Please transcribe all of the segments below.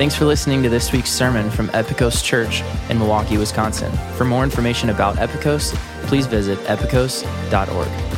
Thanks for listening to this week's sermon from Epikos Church in Milwaukee, Wisconsin. For more information about Epikos, please visit epikos.org.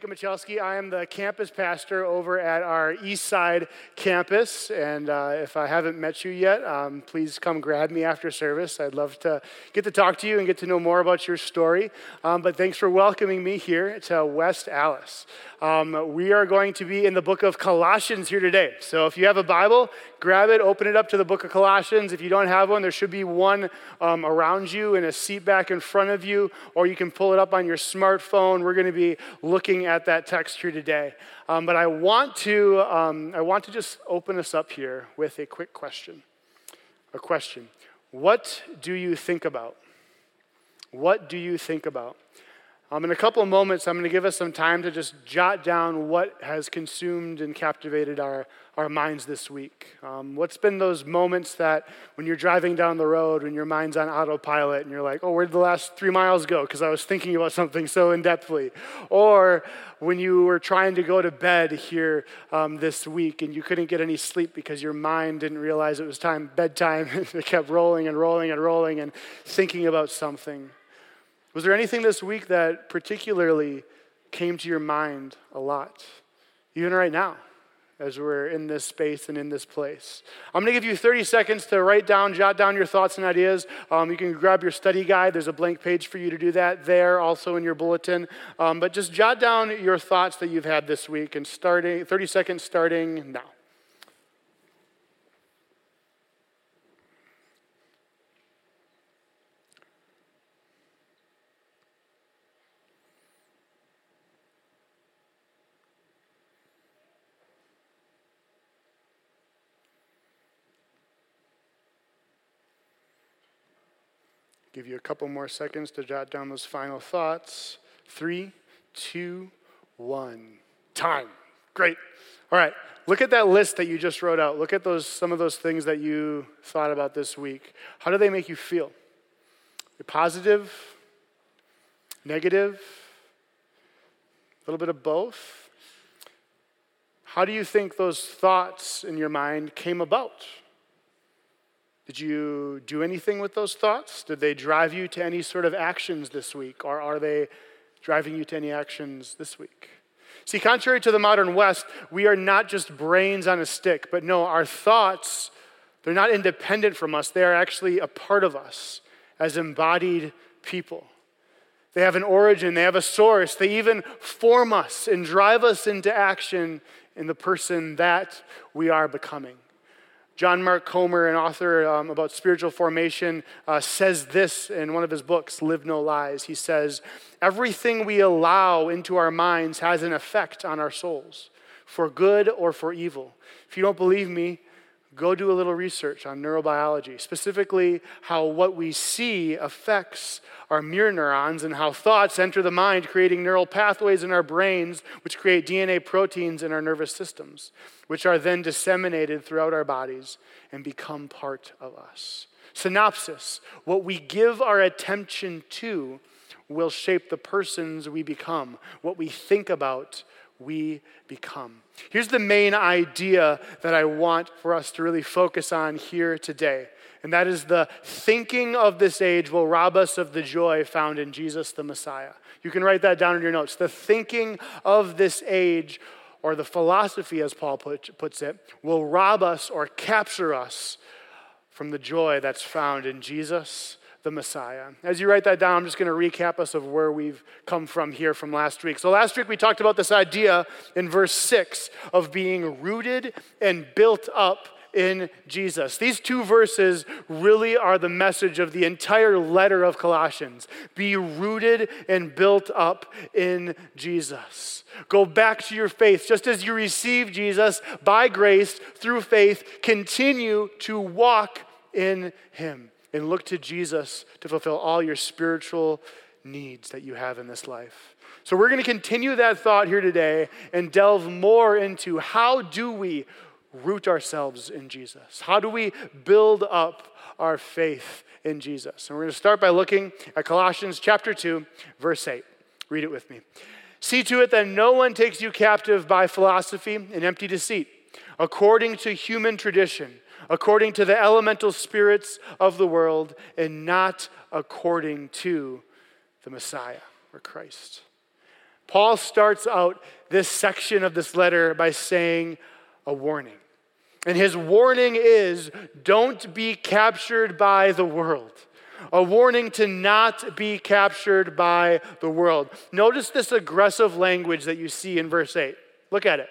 Jacob Michalski. I am the campus pastor over at our East Side campus. And uh, if I haven't met you yet, um, please come grab me after service. I'd love to get to talk to you and get to know more about your story. Um, but thanks for welcoming me here to West Allis. Um, we are going to be in the book of Colossians here today. So if you have a Bible, grab it, open it up to the book of Colossians. If you don't have one, there should be one um, around you in a seat back in front of you, or you can pull it up on your smartphone. We're going to be looking at that text here today. Um, but I want to um, I want to just open us up here with a quick question. A question. What do you think about? What do you think about? Um, in a couple of moments, I'm going to give us some time to just jot down what has consumed and captivated our, our minds this week. Um, what's been those moments that when you're driving down the road, when your mind's on autopilot and you're like, oh, where did the last three miles go? Because I was thinking about something so in depthly. Or when you were trying to go to bed here um, this week and you couldn't get any sleep because your mind didn't realize it was time, bedtime, it kept rolling and rolling and rolling and thinking about something. Was there anything this week that particularly came to your mind a lot, even right now, as we're in this space and in this place? I'm going to give you 30 seconds to write down, jot down your thoughts and ideas. Um, you can grab your study guide, there's a blank page for you to do that there, also in your bulletin. Um, but just jot down your thoughts that you've had this week, and starting 30 seconds starting now. Give you a couple more seconds to jot down those final thoughts. Three, two, one. Time. Great. All right. Look at that list that you just wrote out. Look at those some of those things that you thought about this week. How do they make you feel? You're positive, negative, a little bit of both. How do you think those thoughts in your mind came about? Did you do anything with those thoughts? Did they drive you to any sort of actions this week? Or are they driving you to any actions this week? See, contrary to the modern West, we are not just brains on a stick, but no, our thoughts, they're not independent from us. They are actually a part of us as embodied people. They have an origin, they have a source, they even form us and drive us into action in the person that we are becoming. John Mark Comer, an author um, about spiritual formation, uh, says this in one of his books, Live No Lies. He says, Everything we allow into our minds has an effect on our souls, for good or for evil. If you don't believe me, go do a little research on neurobiology, specifically how what we see affects our mirror neurons and how thoughts enter the mind, creating neural pathways in our brains, which create DNA proteins in our nervous systems, which are then disseminated throughout our bodies and become part of us. Synopsis what we give our attention to will shape the persons we become. What we think about we become. Here's the main idea that I want for us to really focus on here today, and that is the thinking of this age will rob us of the joy found in Jesus the Messiah. You can write that down in your notes. The thinking of this age, or the philosophy, as Paul put, puts it, will rob us or capture us from the joy that's found in Jesus the Messiah. As you write that down, I'm just going to recap us of where we've come from here from last week. So, last week we talked about this idea in verse 6 of being rooted and built up in Jesus. These two verses really are the message of the entire letter of Colossians. Be rooted and built up in Jesus. Go back to your faith. Just as you receive Jesus by grace through faith, continue to walk in Him and look to Jesus to fulfill all your spiritual needs that you have in this life. So we're going to continue that thought here today and delve more into how do we root ourselves in Jesus? How do we build up our faith in Jesus? And we're going to start by looking at Colossians chapter 2, verse 8. Read it with me. See to it that no one takes you captive by philosophy and empty deceit according to human tradition, according to the elemental spirits of the world, and not according to the Messiah or Christ. Paul starts out this section of this letter by saying a warning. And his warning is don't be captured by the world. A warning to not be captured by the world. Notice this aggressive language that you see in verse 8. Look at it.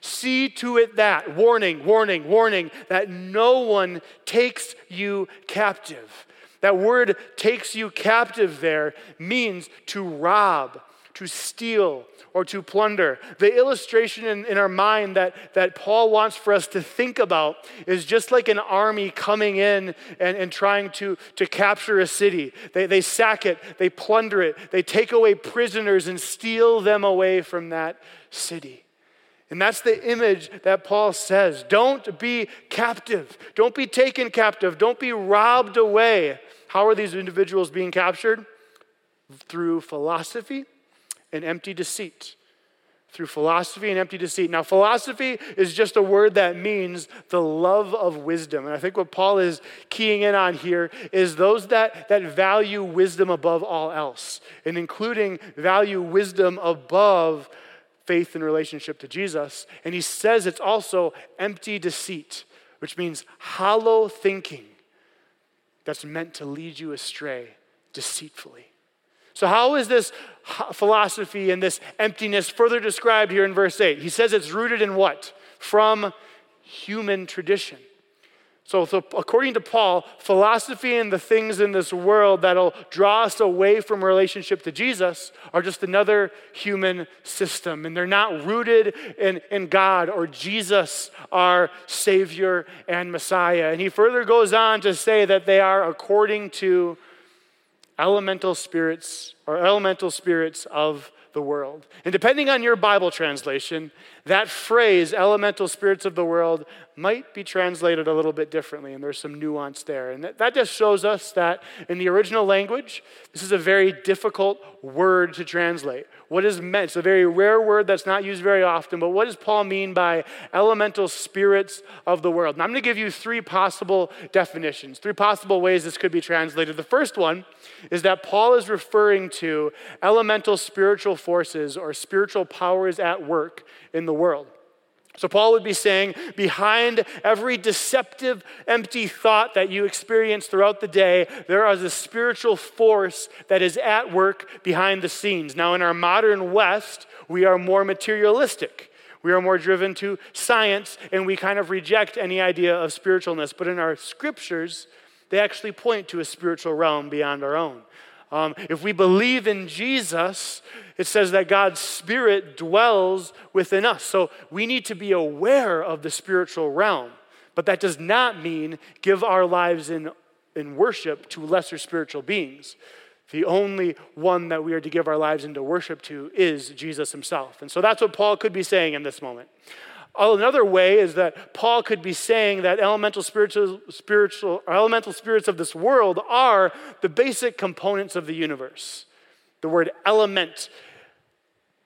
See to it that, warning, warning, warning, that no one takes you captive. That word takes you captive there means to rob, to steal, or to plunder. The illustration in, in, our mind that, that Paul wants for us to think about is just like an army coming in and, and trying to, to capture a city. They, they sack it, they plunder it, they take away prisoners and steal them away from that city. And that's the image that Paul says. Don't be captive. Don't be taken captive. Don't be robbed away. How are these individuals being captured? Through philosophy and empty deceit. Through philosophy and empty deceit. Now, philosophy is just a word that means the love of wisdom. And I think what Paul is keying in on here is those that, that value wisdom above all else, and including value wisdom above faith and relationship to Jesus. And he says it's also empty deceit, which means hollow thinking that's meant to lead you astray deceitfully. So, how is this philosophy and this emptiness further described here in verse 8? He says it's rooted in what? From human tradition. So, so, according to Paul, philosophy and the things in this world that'll draw us away from relationship to Jesus are just another human system. And they're not rooted in, in God or Jesus, our Savior and Messiah. And he further goes on to say that they are according to elemental spirits or elemental spirits of the world. And depending on your Bible translation, that phrase, elemental spirits of the world, might be translated a little bit differently, and there's some nuance there. And that, that just shows us that in the original language, this is a very difficult word to translate. What is meant? It's a very rare word that's not used very often, but what does Paul mean by elemental spirits of the world? And I'm going to give you three possible definitions, three possible ways this could be translated. The first one is that Paul is referring to elemental spiritual forces or spiritual powers at work in the world. So, Paul would be saying, behind every deceptive, empty thought that you experience throughout the day, there is a spiritual force that is at work behind the scenes. Now, in our modern West, we are more materialistic. We are more driven to science, and we kind of reject any idea of spiritualness. But in our scriptures, they actually point to a spiritual realm beyond our own. Um, if we believe in Jesus, it says that God's Spirit dwells within us. So we need to be aware of the spiritual realm. But that does not mean give our lives in, in worship to lesser spiritual beings. The only one that we are to give our lives into worship to is Jesus himself. And so that's what Paul could be saying in this moment. Oh, another way is that Paul could be saying that elemental spiritual, spiritual elemental spirits of this world are the basic components of the universe. The word element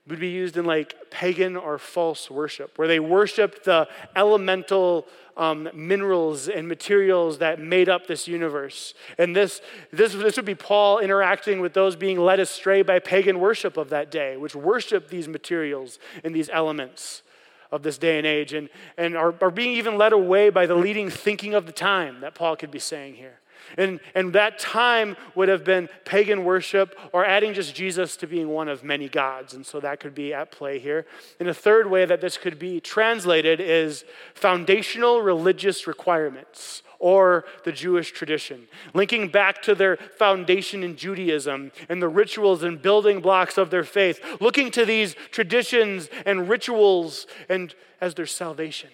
would be used in like pagan or false worship, where they worshiped the elemental um, minerals and materials that made up this universe. And this, this, this would be Paul interacting with those being led astray by pagan worship of that day, which worshiped these materials and these elements of this day and age and, and are, are being even led away by the leading thinking of the time that Paul could be saying here. And, and that time would have been pagan worship or adding just Jesus to being one of many gods. And so that could be at play here. And a third way that this could be translated is foundational religious requirements or the Jewish tradition, linking back to their foundation in Judaism and the rituals and building blocks of their faith, looking to these traditions and rituals and as their salvation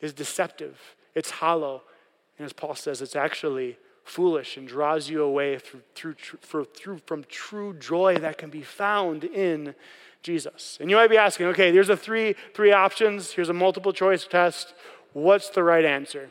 is deceptive, it's hollow, and as Paul says, it's actually foolish and draws you away through, through, through, from true joy that can be found in Jesus. And you might be asking, okay, there's a three, three options. Here's a multiple choice test. What's the right answer?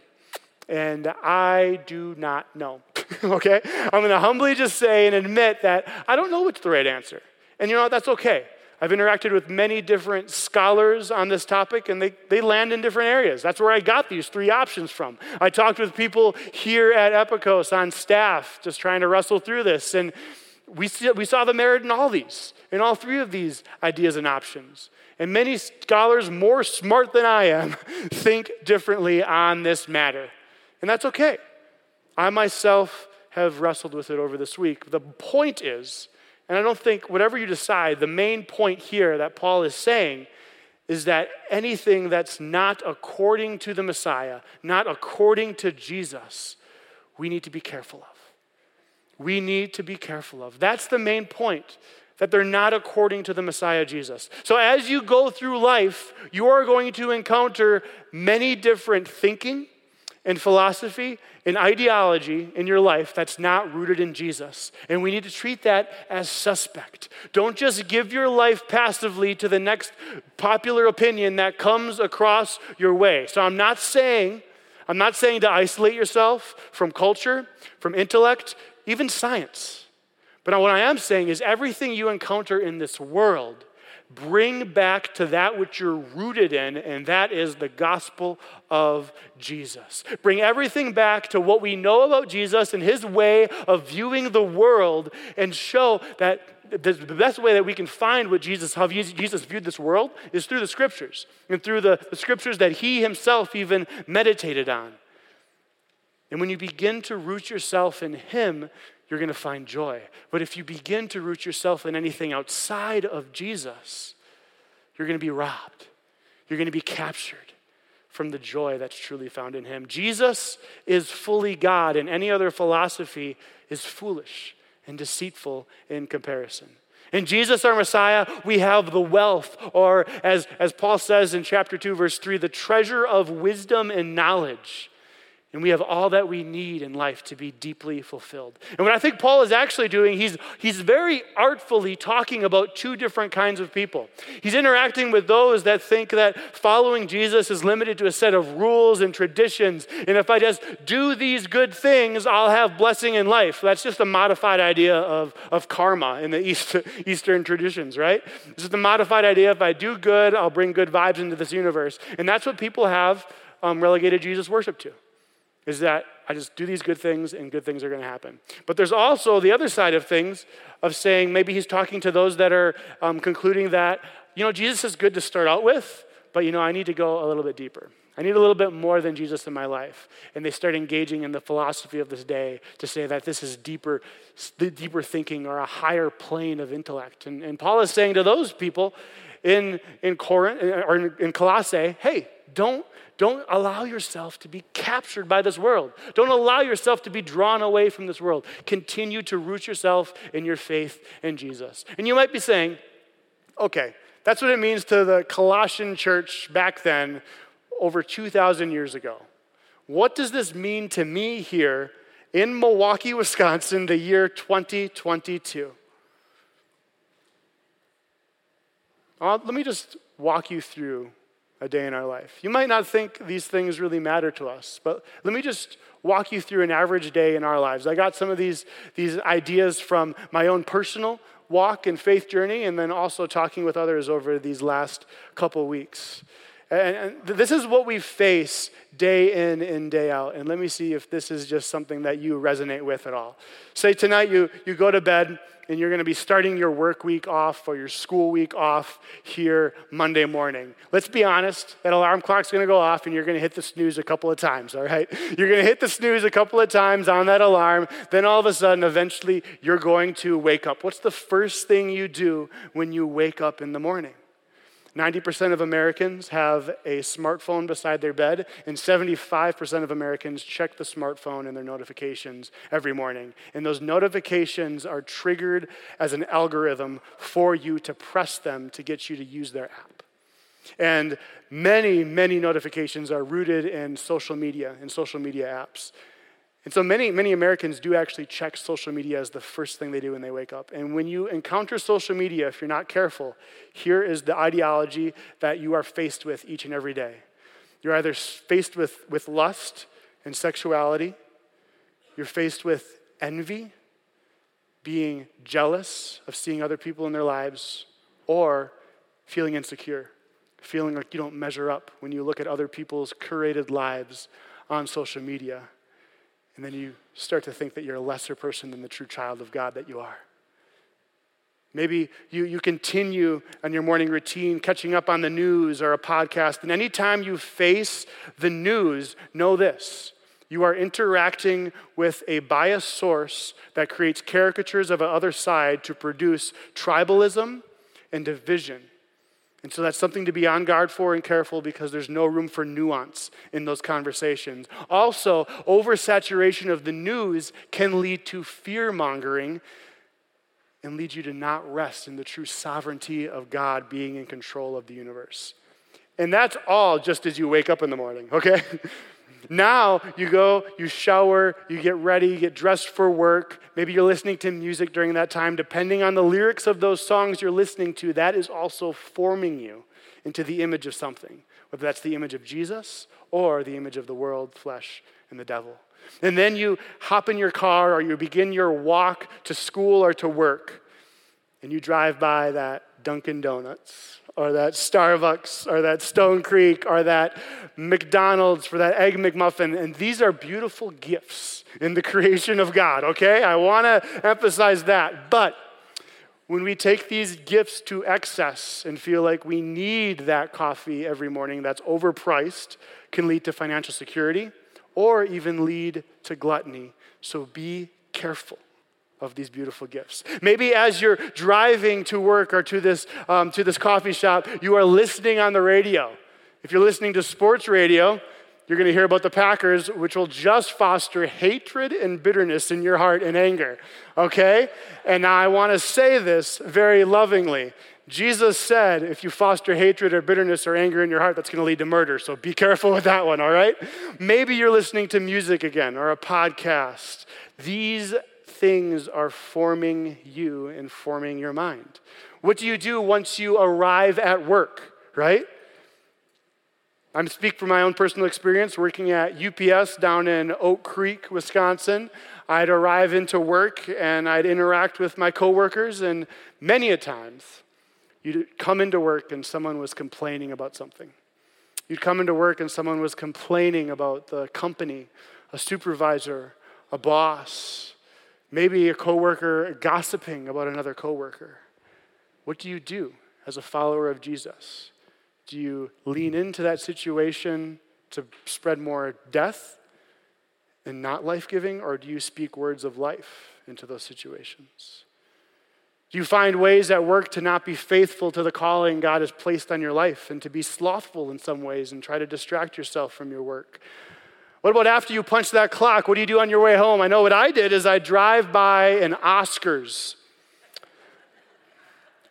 And I do not know. okay? I'm going to humbly just say and admit that I don't know what's the right answer. And you know what? That's okay. I've interacted with many different scholars on this topic, and they, they land in different areas. That's where I got these three options from. I talked with people here at Epikos on staff, just trying to wrestle through this, and we, see, we saw the merit in all these, in all three of these ideas and options. And many scholars, more smart than I am, think differently on this matter. And that's okay. I myself have wrestled with it over this week. The point is, and I don't think, whatever you decide, the main point here that Paul is saying is that anything that's not according to the Messiah, not according to Jesus, we need to be careful of. We need to be careful of. That's the main point, that they're not according to the Messiah Jesus. So as you go through life, you are going to encounter many different thinking, and philosophy and ideology in your life that's not rooted in Jesus. And we need to treat that as suspect. Don't just give your life passively to the next popular opinion that comes across your way. So I'm not saying I'm not saying to isolate yourself from culture, from intellect, even science. But what I am saying is everything you encounter in this world bring back to that which you're rooted in, and that is the gospel of Jesus. Bring everything back to what we know about Jesus and his way of viewing the world, and show that the best way that we can find what Jesus, how Jesus viewed this world, is through the scriptures and through the, the scriptures that he himself even meditated on. And when you begin to root yourself in him, you're going to find joy. But if you begin to root yourself in anything outside of Jesus, you're going to be robbed. You're going to be captured from the joy that's truly found in Him. Jesus is fully God, and any other philosophy is foolish and deceitful in comparison. In Jesus, our Messiah, we have the wealth, or as, as Paul says in chapter 2, verse 3, the treasure of wisdom and knowledge. And we have all that we need in life to be deeply fulfilled. And what I think Paul is actually doing, he's, he's very artfully talking about two different kinds of people. He's interacting with those that think that following Jesus is limited to a set of rules and traditions. And if I just do these good things, I'll have blessing in life. That's just a modified idea of, of karma in the East, Eastern traditions, right? This is the modified idea if I do good, I'll bring good vibes into this universe. And that's what people have um, relegated Jesus worship to is that I just do these good things and good things are going to happen. But there's also the other side of things of saying maybe he's talking to those that are um, concluding that, you know, Jesus is good to start out with, but, you know, I need to go a little bit deeper. I need a little bit more than Jesus in my life. And they start engaging in the philosophy of this day to say that this is deeper, deeper thinking or a higher plane of intellect. And, and Paul is saying to those people in, in Corinth or in, in Colossae, hey, don't don't allow yourself to be captured by this world. Don't allow yourself to be drawn away from this world. Continue to root yourself in your faith in Jesus. And you might be saying, okay, that's what it means to the Colossian church back then, over 2,000 years ago. What does this mean to me here in Milwaukee, Wisconsin, the year 2022? Uh, let me just walk you through a day in our life. You might not think these things really matter to us, but let me just walk you through an average day in our lives. I got some of these, these ideas from my own personal walk and faith journey, and then also talking with others over these last couple weeks. And, this is what we face day in and day out. And let me see if this is just something that you resonate with at all. Say tonight you, you go to bed and you're going to be starting your work week off or your school week off here Monday morning. Let's be honest, that alarm clock's going to go off and you're going to hit the snooze a couple of times, all right? You're going to hit the snooze a couple of times on that alarm. Then all of a sudden, eventually, you're going to wake up. What's the first thing you do when you wake up in the morning? 90% of Americans have a smartphone beside their bed, and 75% of Americans check the smartphone and their notifications every morning. And those notifications are triggered as an algorithm for you to press them to get you to use their app. And many, many notifications are rooted in social media and social media apps. And so many, many Americans do actually check social media as the first thing they do when they wake up. And when you encounter social media, if you're not careful, here is the ideology that you are faced with each and every day. You're either faced with, with lust and sexuality, you're faced with envy, being jealous of seeing other people in their lives, or feeling insecure, feeling like you don't measure up when you look at other people's curated lives on social media. And then you start to think that you're a lesser person than the true child of God that you are. Maybe you, you continue on your morning routine, catching up on the news or a podcast. And anytime you face the news, know this you are interacting with a biased source that creates caricatures of another side to produce tribalism and division. And so that's something to be on guard for and careful because there's no room for nuance in those conversations. Also, oversaturation of the news can lead to fear mongering and lead you to not rest in the true sovereignty of God being in control of the universe. And that's all just as you wake up in the morning, okay? Now you go, you shower, you get ready, you get dressed for work. Maybe you're listening to music during that time. Depending on the lyrics of those songs you're listening to, that is also forming you into the image of something, whether that's the image of Jesus or the image of the world, flesh, and the devil. And then you hop in your car or you begin your walk to school or to work, and you drive by that Dunkin' Donuts or that Starbucks or that Stone Creek or that McDonald's for that Egg McMuffin. And these are beautiful gifts in the creation of God, okay? I want to emphasize that. But when we take these gifts to excess and feel like we need that coffee every morning that's overpriced, can lead to financial security or even lead to gluttony. So be careful of these beautiful gifts. Maybe as you're driving to work or to this, um, to this coffee shop, you are listening on the radio. If you're listening to sports radio, you're going to hear about the Packers, which will just foster hatred and bitterness in your heart and anger. Okay? And I want to say this very lovingly. Jesus said, if you foster hatred or bitterness or anger in your heart, that's going to lead to murder. So be careful with that one, all right? Maybe you're listening to music again or a podcast. These things are forming you and forming your mind. What do you do once you arrive at work, right? I'm speak from my own personal experience working at UPS down in Oak Creek, Wisconsin. I'd arrive into work and I'd interact with my coworkers, and many a times you'd come into work and someone was complaining about something. You'd come into work and someone was complaining about the company, a supervisor, a boss, Maybe a coworker gossiping about another coworker. What do you do as a follower of Jesus? Do you lean into that situation to spread more death and not life giving, or do you speak words of life into those situations? Do you find ways at work to not be faithful to the calling God has placed on your life and to be slothful in some ways and try to distract yourself from your work? What about after you punch that clock? What do you do on your way home? I know what I did is I drive by an Oscars.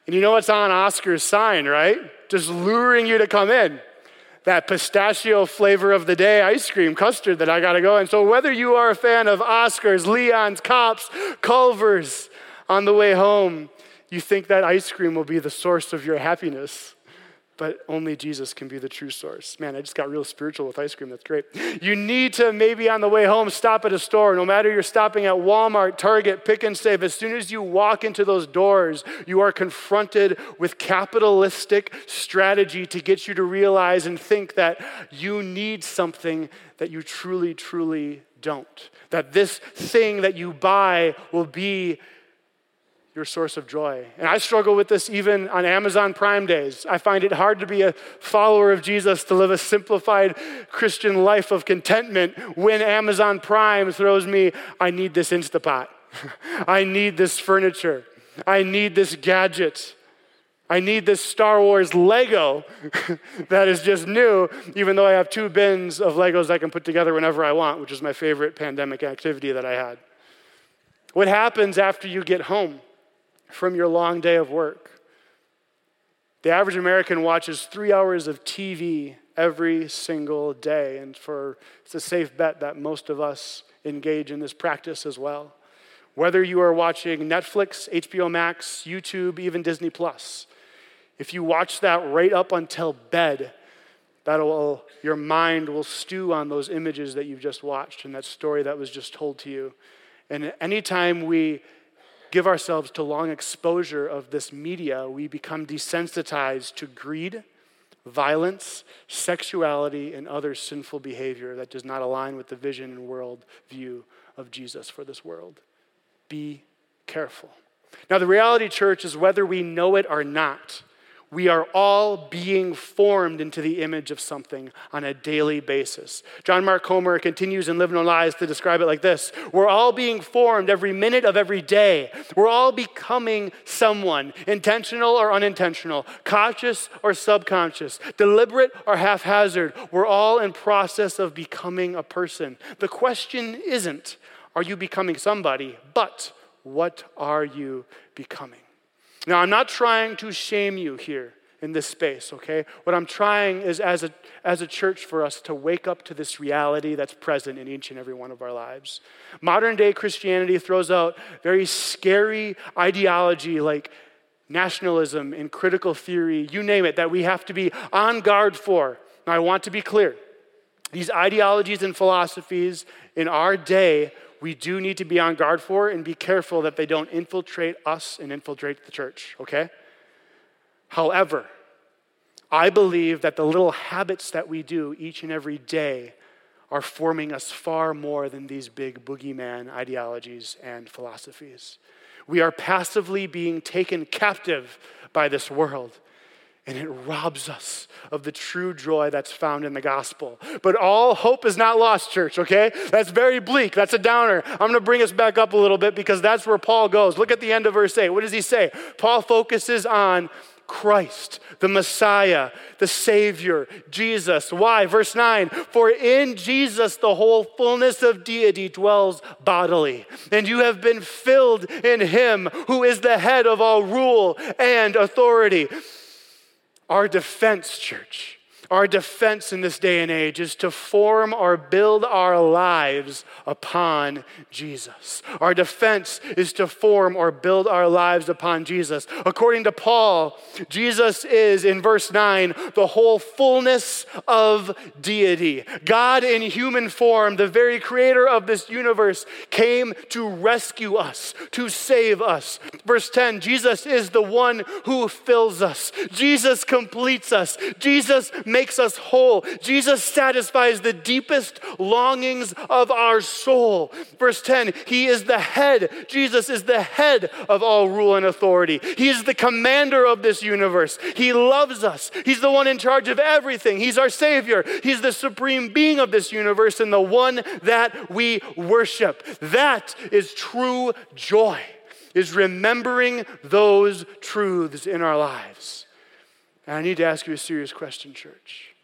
And you know what's on Oscars sign, right? Just luring you to come in. That pistachio flavor of the day ice cream custard that I got to go. And so, whether you are a fan of Oscars, Leon's, Kopp's, Culver's on the way home, you think that ice cream will be the source of your happiness but only Jesus can be the true source. Man, I just got real spiritual with ice cream. That's great. You need to maybe on the way home stop at a store. No matter you're stopping at Walmart, Target, Pick and Save, as soon as you walk into those doors, you are confronted with capitalistic strategy to get you to realize and think that you need something that you truly, truly don't. That this thing that you buy will be your source of joy. And I struggle with this even on Amazon Prime days. I find it hard to be a follower of Jesus, to live a simplified Christian life of contentment when Amazon Prime throws me, I need this Instapot. I need this furniture. I need this gadget. I need this Star Wars Lego that is just new, even though I have two bins of Legos I can put together whenever I want, which is my favorite pandemic activity that I had. What happens after you get home? From your long day of work. The average American watches three hours of TV every single day, and for it's a safe bet that most of us engage in this practice as well. Whether you are watching Netflix, HBO Max, YouTube, even Disney Plus, if you watch that right up until bed, that will your mind will stew on those images that you've just watched and that story that was just told to you. And anytime we give ourselves to long exposure of this media, we become desensitized to greed, violence, sexuality, and other sinful behavior that does not align with the vision and world view of Jesus for this world. Be careful. Now, the reality, church, is whether we know it or not, we are all being formed into the image of something on a daily basis. John Mark Comer continues in Live No Lies to describe it like this We're all being formed every minute of every day. We're all becoming someone, intentional or unintentional, conscious or subconscious, deliberate or haphazard. We're all in process of becoming a person. The question isn't, are you becoming somebody, but what are you becoming? Now, I'm not trying to shame you here in this space, okay? What I'm trying is as a, as a church for us to wake up to this reality that's present in each and every one of our lives. Modern day Christianity throws out very scary ideology like nationalism and critical theory, you name it, that we have to be on guard for. Now, I want to be clear. These ideologies and philosophies in our day we do need to be on guard for and be careful that they don't infiltrate us and infiltrate the church, okay? However, I believe that the little habits that we do each and every day are forming us far more than these big boogeyman ideologies and philosophies. We are passively being taken captive by this world and it robs us of the true joy that's found in the gospel. But all hope is not lost, church, okay? That's very bleak. That's a downer. I'm going to bring us back up a little bit because that's where Paul goes. Look at the end of verse 8. What does he say? Paul focuses on Christ, the Messiah, the Savior, Jesus. Why? Verse 9 For in Jesus the whole fullness of deity dwells bodily, and you have been filled in Him who is the head of all rule and authority. Our defense, church, our defense in this day and age is to form or build our lives upon Jesus. Our defense is to form or build our lives upon Jesus. According to Paul, Jesus is, in verse 9, the whole fullness of deity. God in human form, the very creator of this universe, came to rescue us, to save us. Verse 10 Jesus is the one who fills us, Jesus completes us, Jesus makes us whole. Jesus satisfies the deepest longings of our soul. Verse 10 He is the head. Jesus is the head of all rule and authority. He is the commander of this universe. He loves us. He's the one in charge of everything. He's our Savior. He's the supreme being of this universe and the one that we worship. That is true joy, is remembering those truths in our lives. And I need to ask you a serious question, church.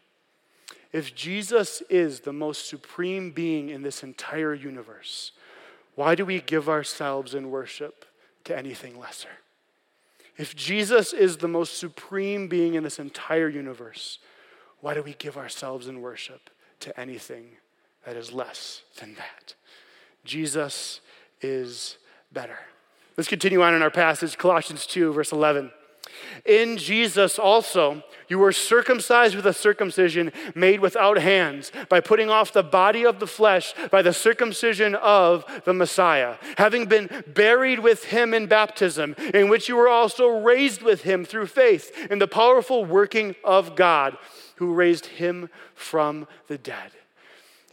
If Jesus is the most supreme being in this entire universe, why do we give ourselves in worship to anything lesser? If Jesus is the most supreme being in this entire universe, why do we give ourselves in worship to anything that is less than that? Jesus is better. Let's continue on in our passage, Colossians 2, verse 11. In Jesus also, you were circumcised with a circumcision made without hands, by putting off the body of the flesh by the circumcision of the Messiah, having been buried with him in baptism, in which you were also raised with him through faith in the powerful working of God, who raised him from the dead.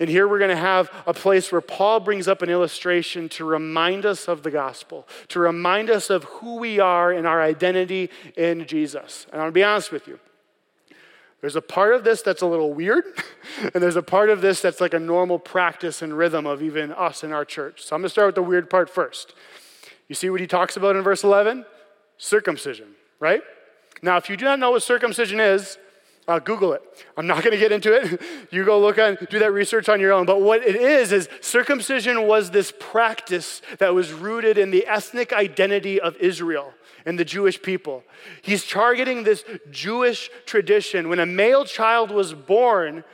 And here we're going to have a place where Paul brings up an illustration to remind us of the gospel, to remind us of who we are and our identity in Jesus. And I'll be honest with you. There's a part of this that's a little weird, and there's a part of this that's like a normal practice and rhythm of even us in our church. So I'm going to start with the weird part first. You see what he talks about in verse 11? Circumcision, right? Now, if you do not know what circumcision is, uh, Google it. I'm not going to get into it. You go look on, do that research on your own. But what it is, is circumcision was this practice that was rooted in the ethnic identity of Israel and the Jewish people. He's targeting this Jewish tradition. When a male child was born,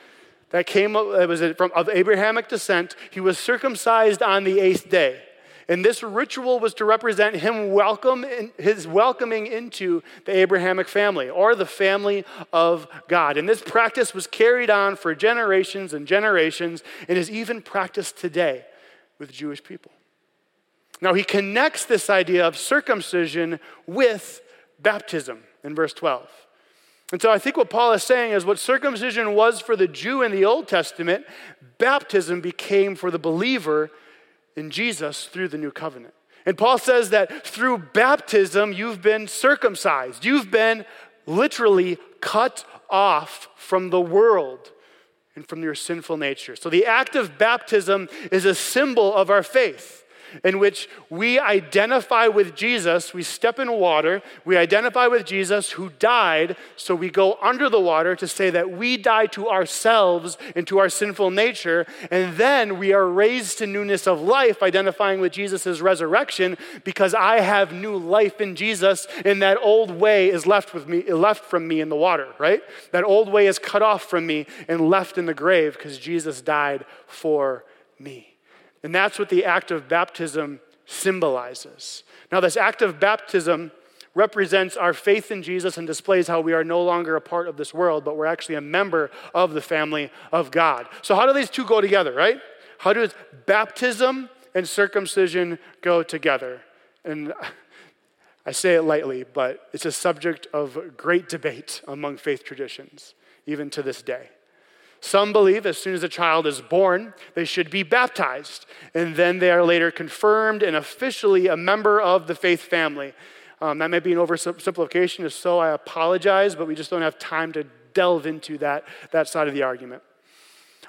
that came that was from of Abrahamic descent, he was circumcised on the eighth day. And this ritual was to represent him welcome his welcoming into the Abrahamic family or the family of God. And this practice was carried on for generations and generations and is even practiced today with Jewish people. Now, he connects this idea of circumcision with baptism in verse 12. And so I think what Paul is saying is what circumcision was for the Jew in the Old Testament, baptism became for the believer in Jesus through the new covenant. And Paul says that through baptism, you've been circumcised. You've been literally cut off from the world and from your sinful nature. So the act of baptism is a symbol of our faith in which we identify with Jesus. We step in water, we identify with Jesus who died, so we go under the water to say that we die to ourselves and to our sinful nature, and then we are raised to newness of life, identifying with Jesus' resurrection, because I have new life in Jesus, and that old way is left with me, left from me in the water, right? That old way is cut off from me and left in the grave because Jesus died for me. And that's what the act of baptism symbolizes. Now, this act of baptism represents our faith in Jesus and displays how we are no longer a part of this world, but we're actually a member of the family of God. So, how do these two go together, right? How does baptism and circumcision go together? And I say it lightly, but it's a subject of great debate among faith traditions, even to this day. Some believe as soon as a child is born, they should be baptized, and then they are later confirmed and officially a member of the faith family. Um, that might be an oversimplification, if so, I apologize, but we just don't have time to delve into that, that side of the argument.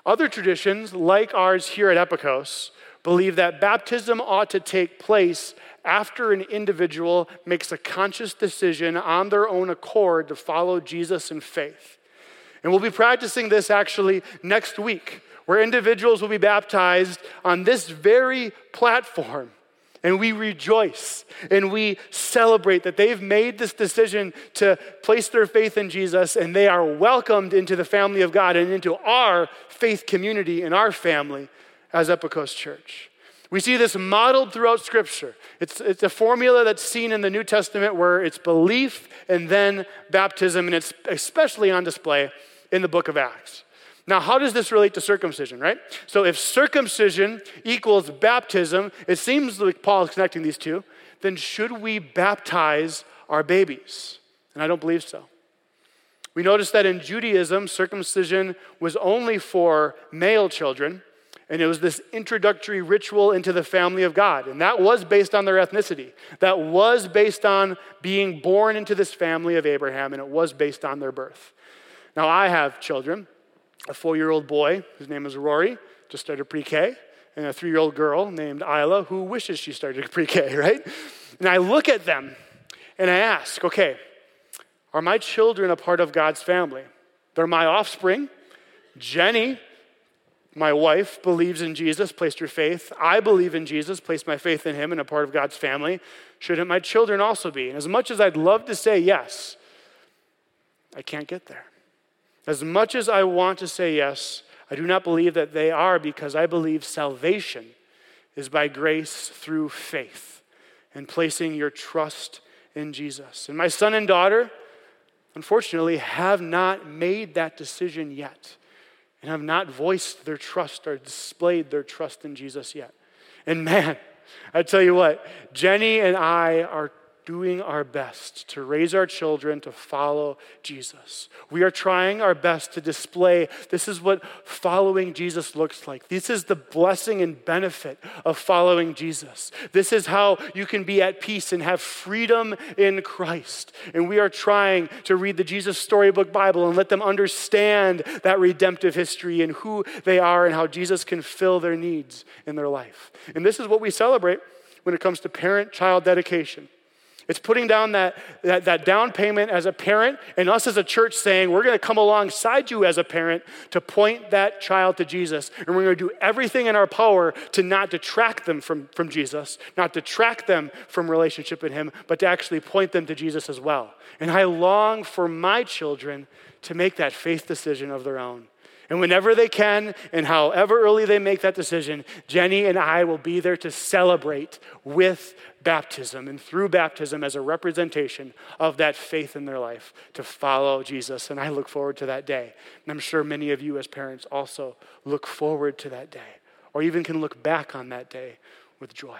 Other traditions, like ours here at Epikos, believe that baptism ought to take place after an individual makes a conscious decision on their own accord to follow Jesus in faith. And we'll be practicing this actually next week, where individuals will be baptized on this very platform. And we rejoice and we celebrate that they've made this decision to place their faith in Jesus and they are welcomed into the family of God and into our faith community and our family as Epikos Church. We see this modeled throughout Scripture. It's, it's a formula that's seen in the New Testament where it's belief and then baptism, and it's especially on display in the book of Acts. Now, how does this relate to circumcision, right? So, if circumcision equals baptism, it seems like Paul is connecting these two, then should we baptize our babies? And I don't believe so. We notice that in Judaism, circumcision was only for male children, and it was this introductory ritual into the family of God. And that was based on their ethnicity. That was based on being born into this family of Abraham, and it was based on their birth. Now, I have children a four year old boy, whose name is Rory, just started pre K, and a three year old girl named Isla, who wishes she started pre K, right? And I look at them and I ask, okay, are my children a part of God's family? They're my offspring. Jenny, my wife, believes in Jesus, placed her faith. I believe in Jesus, placed my faith in him, and a part of God's family. Shouldn't my children also be? And as much as I'd love to say yes, I can't get there. As much as I want to say yes, I do not believe that they are because I believe salvation is by grace through faith and placing your trust in Jesus. And my son and daughter, unfortunately, have not made that decision yet and have not voiced their trust or displayed their trust in Jesus yet. And man, I tell you what, Jenny and I are doing our best to raise our children to follow Jesus. We are trying our best to display this is what following Jesus looks like. This is the blessing and benefit of following Jesus. This is how you can be at peace and have freedom in Christ. And we are trying to read the Jesus Storybook Bible and let them understand that redemptive history and who they are and how Jesus can fill their needs in their life. And this is what we celebrate when it comes to parent child dedication. It's putting down that, that, that, down payment as a parent and us as a church saying, we're going to come alongside you as a parent to point that child to Jesus. And we're going to do everything in our power to not detract them from, from Jesus, not detract them from relationship with Him, but to actually point them to Jesus as well. And I long for my children to make that faith decision of their own. And whenever they can, and however early they make that decision, Jenny and I will be there to celebrate with baptism and through baptism as a representation of that faith in their life to follow Jesus. And I look forward to that day. And I'm sure many of you as parents also look forward to that day, or even can look back on that day with joy.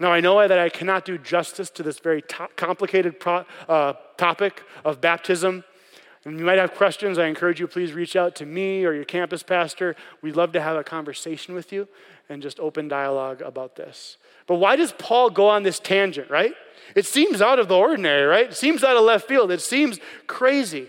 Now, I know that I cannot do justice to this very complicated pro- uh, topic of baptism. And you might have questions. I encourage you, please reach out to me or your campus pastor. We'd love to have a conversation with you and just open dialogue about this. But why does Paul go on this tangent, right? It seems out of the ordinary, right? It seems out of left field. It seems crazy.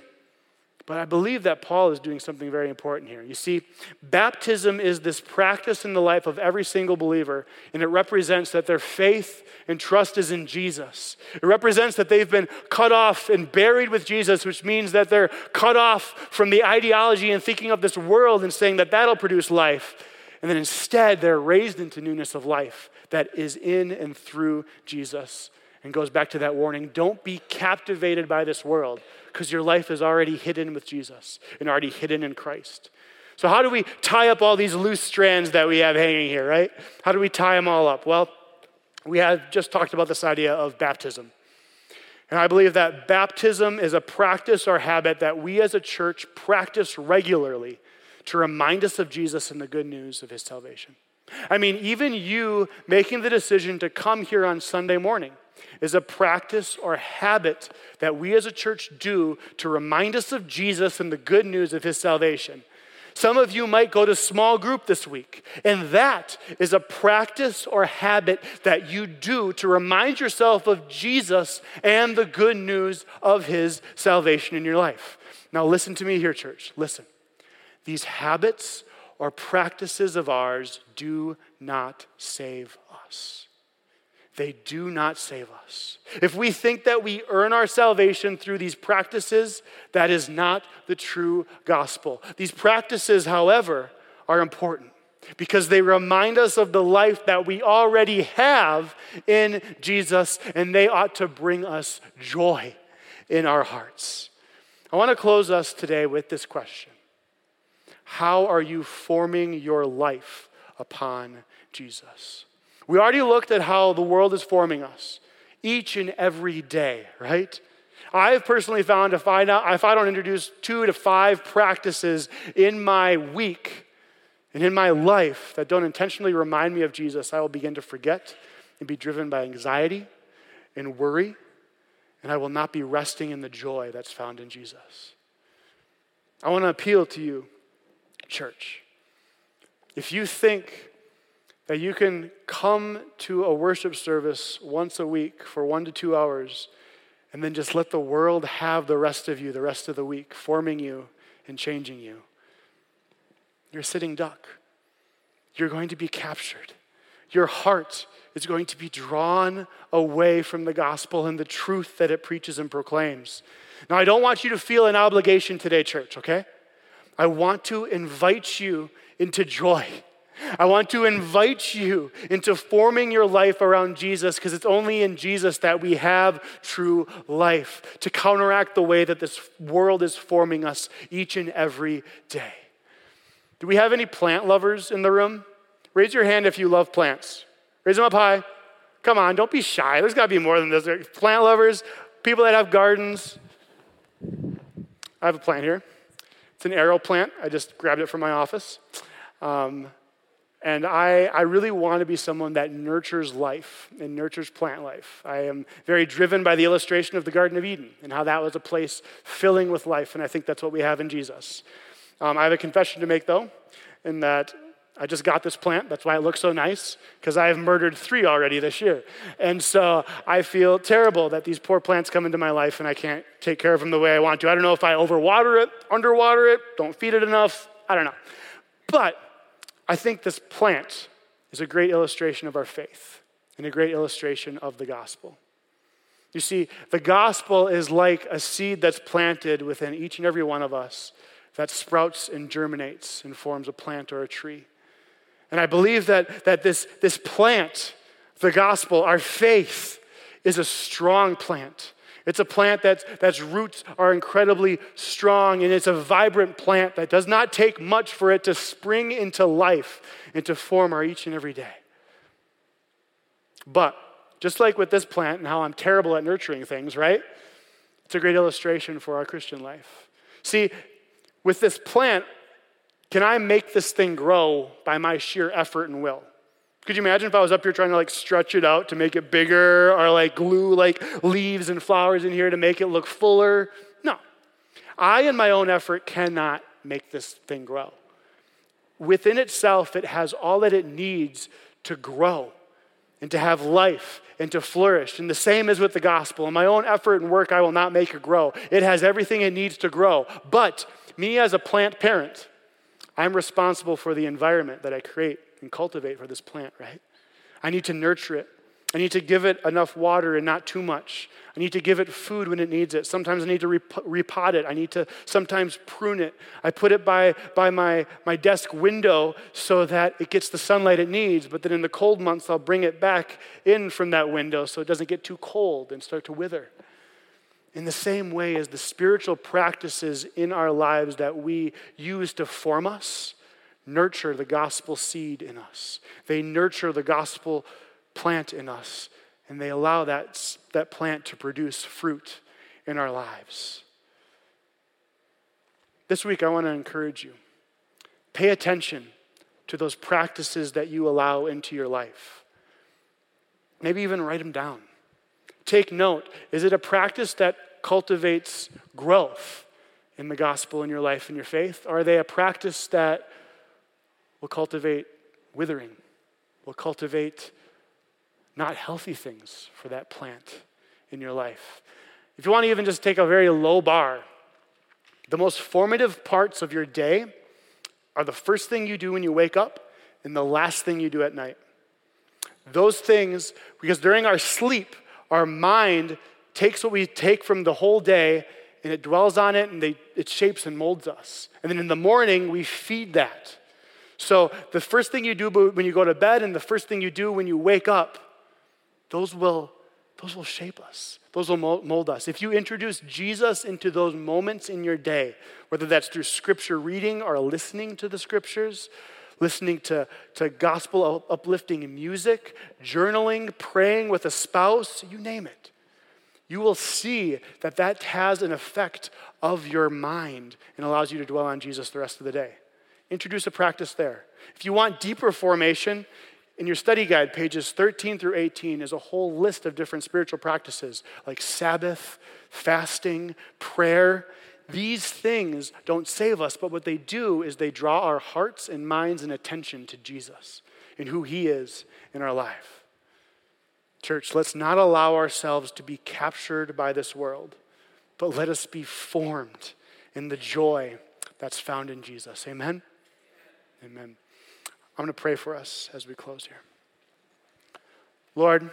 But I believe that Paul is doing something very important here. You see, baptism is this practice in the life of every single believer, and it represents that their faith and trust is in Jesus. It represents that they've been cut off and buried with Jesus, which means that they're cut off from the ideology and thinking of this world and saying that that'll produce life. And then instead, they're raised into newness of life that is in and through Jesus. And goes back to that warning don't be captivated by this world because your life is already hidden with Jesus and already hidden in Christ. So, how do we tie up all these loose strands that we have hanging here, right? How do we tie them all up? Well, we have just talked about this idea of baptism. And I believe that baptism is a practice or habit that we as a church practice regularly to remind us of Jesus and the good news of his salvation. I mean, even you making the decision to come here on Sunday morning is a practice or habit that we as a church do to remind us of Jesus and the good news of his salvation. Some of you might go to small group this week, and that is a practice or habit that you do to remind yourself of Jesus and the good news of his salvation in your life. Now, listen to me here, church. Listen. These habits or practices of ours do not save us. They do not save us. If we think that we earn our salvation through these practices, that is not the true gospel. These practices, however, are important because they remind us of the life that we already have in Jesus, and they ought to bring us joy in our hearts. I want to close us today with this question How are you forming your life upon Jesus? We already looked at how the world is forming us each and every day, right? I've personally found if I, not, if I don't introduce two to five practices in my week and in my life that don't intentionally remind me of Jesus, I will begin to forget and be driven by anxiety and worry, and I will not be resting in the joy that's found in Jesus. I want to appeal to you, church. If you think that you can come to a worship service once a week for one to two hours and then just let the world have the rest of you the rest of the week, forming you and changing you. You're a sitting duck. You're going to be captured. Your heart is going to be drawn away from the gospel and the truth that it preaches and proclaims. Now, I don't want you to feel an obligation today, church, okay? I want to invite you into joy. I want to invite you into forming your life around Jesus because it's only in Jesus that we have true life to counteract the way that this world is forming us each and every day. Do we have any plant lovers in the room? Raise your hand if you love plants. Raise them up high. Come on, don't be shy. There's got to be more than this. Plant lovers, people that have gardens. I have a plant here. It's an arrow plant. I just grabbed it from my office. Um, and I, I really want to be someone that nurtures life and nurtures plant life. I am very driven by the illustration of the Garden of Eden and how that was a place filling with life. And I think that's what we have in Jesus. Um, I have a confession to make, though, in that I just got this plant. That's why it looks so nice, because I have murdered three already this year. And so I feel terrible that these poor plants come into my life and I can't take care of them the way I want to. I don't know if I overwater it, underwater it, don't feed it enough. I don't know. But I think this plant is a great illustration of our faith and a great illustration of the gospel. You see, the gospel is like a seed that's planted within each and every one of us that sprouts and germinates and forms a plant or a tree. And I believe that, that this, this plant, the gospel, our faith, is a strong plant. It's a plant that's, that's roots are incredibly strong, and it's a vibrant plant that does not take much for it to spring into life and to form our each and every day. But just like with this plant and how I'm terrible at nurturing things, right? It's a great illustration for our Christian life. See, with this plant, can I make this thing grow by my sheer effort and will? Could you imagine if I was up here trying to like stretch it out to make it bigger or like glue like leaves and flowers in here to make it look fuller? No. I, in my own effort, cannot make this thing grow. Within itself, it has all that it needs to grow and to have life and to flourish. And the same is with the gospel. In my own effort and work, I will not make it grow. It has everything it needs to grow. But me as a plant parent, I'm responsible for the environment that I create and cultivate for this plant, right? I need to nurture it. I need to give it enough water and not too much. I need to give it food when it needs it. Sometimes I need to repot it. I need to sometimes prune it. I put it by, by my, my desk window so that it gets the sunlight it needs, but then in the cold months, I'll bring it back in from that window so it doesn't get too cold and start to wither. In the same way as the spiritual practices in our lives that we use to form us, nurture the gospel seed in us. They nurture the gospel plant in us, and they allow that, that plant to produce fruit in our lives. This week, I want to encourage you pay attention to those practices that you allow into your life. Maybe even write them down. Take note is it a practice that cultivates growth in the gospel in your life and your faith? Are they a practice that will cultivate withering, We'll cultivate not healthy things for that plant in your life. If you want to even just take a very low bar, the most formative parts of your day are the first thing you do when you wake up and the last thing you do at night. Those things, because during our sleep, our mind takes what we take from the whole day and it dwells on it and they, it shapes and molds us. And then in the morning, we feed that. So the first thing you do when you go to bed and the first thing you do when you wake up those will, those will shape us. Those will mold us. If you introduce Jesus into those moments in your day, whether that's through scripture reading or listening to the scriptures, listening to, to gospel uplifting music, journaling, praying with a spouse, you name it, you will see that that has an effect of your mind and allows you to dwell on Jesus the rest of the day. Introduce a practice there. If you want deeper formation, in your study guide, pages 13 through 18, is a whole list of different spiritual practices like Sabbath, fasting, prayer. These things don't save us, but what they do is they draw our hearts and minds and attention to Jesus and who He is in our life. Church, let's not allow ourselves to be captured by this world, but let us be formed in the joy that's found in Jesus. Amen? Amen. I'm going to pray for us as we close here. Lord,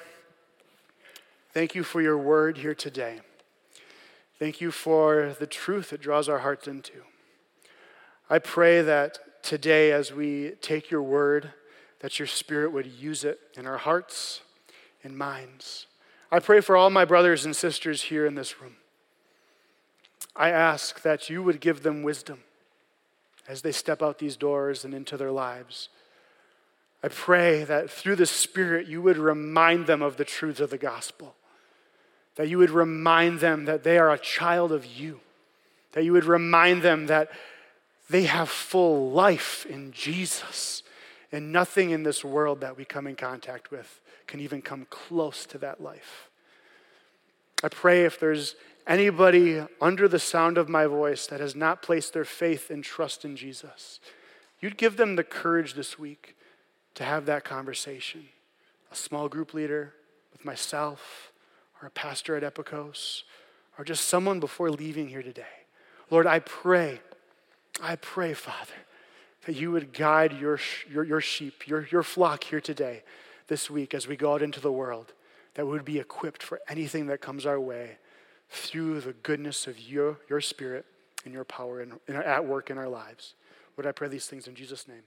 thank you for your word here today. Thank you for the truth it draws our hearts into. I pray that today, as we take your word, that your spirit would use it in our hearts and minds. I pray for all my brothers and sisters here in this room. I ask that you would give them wisdom as they step out these doors and into their lives. I pray that through the Spirit you would remind them of the truths of the gospel, that you would remind them that they are a child of you, that you would remind them that they have full life in Jesus, and nothing in this world that we come in contact with can even come close to that life. I pray if there's anybody under the sound of my voice that has not placed their faith and trust in Jesus, you'd give them the courage this week to have that conversation. A small group leader with myself, or a pastor at Epikos, or just someone before leaving here today. Lord, I pray, I pray, Father, that you would guide your, your, your sheep, your, your flock here today, this week, as we go out into the world, that we would be equipped for anything that comes our way through the goodness of your, your spirit and your power in, in, at work in our lives. Would I pray these things in Jesus' name?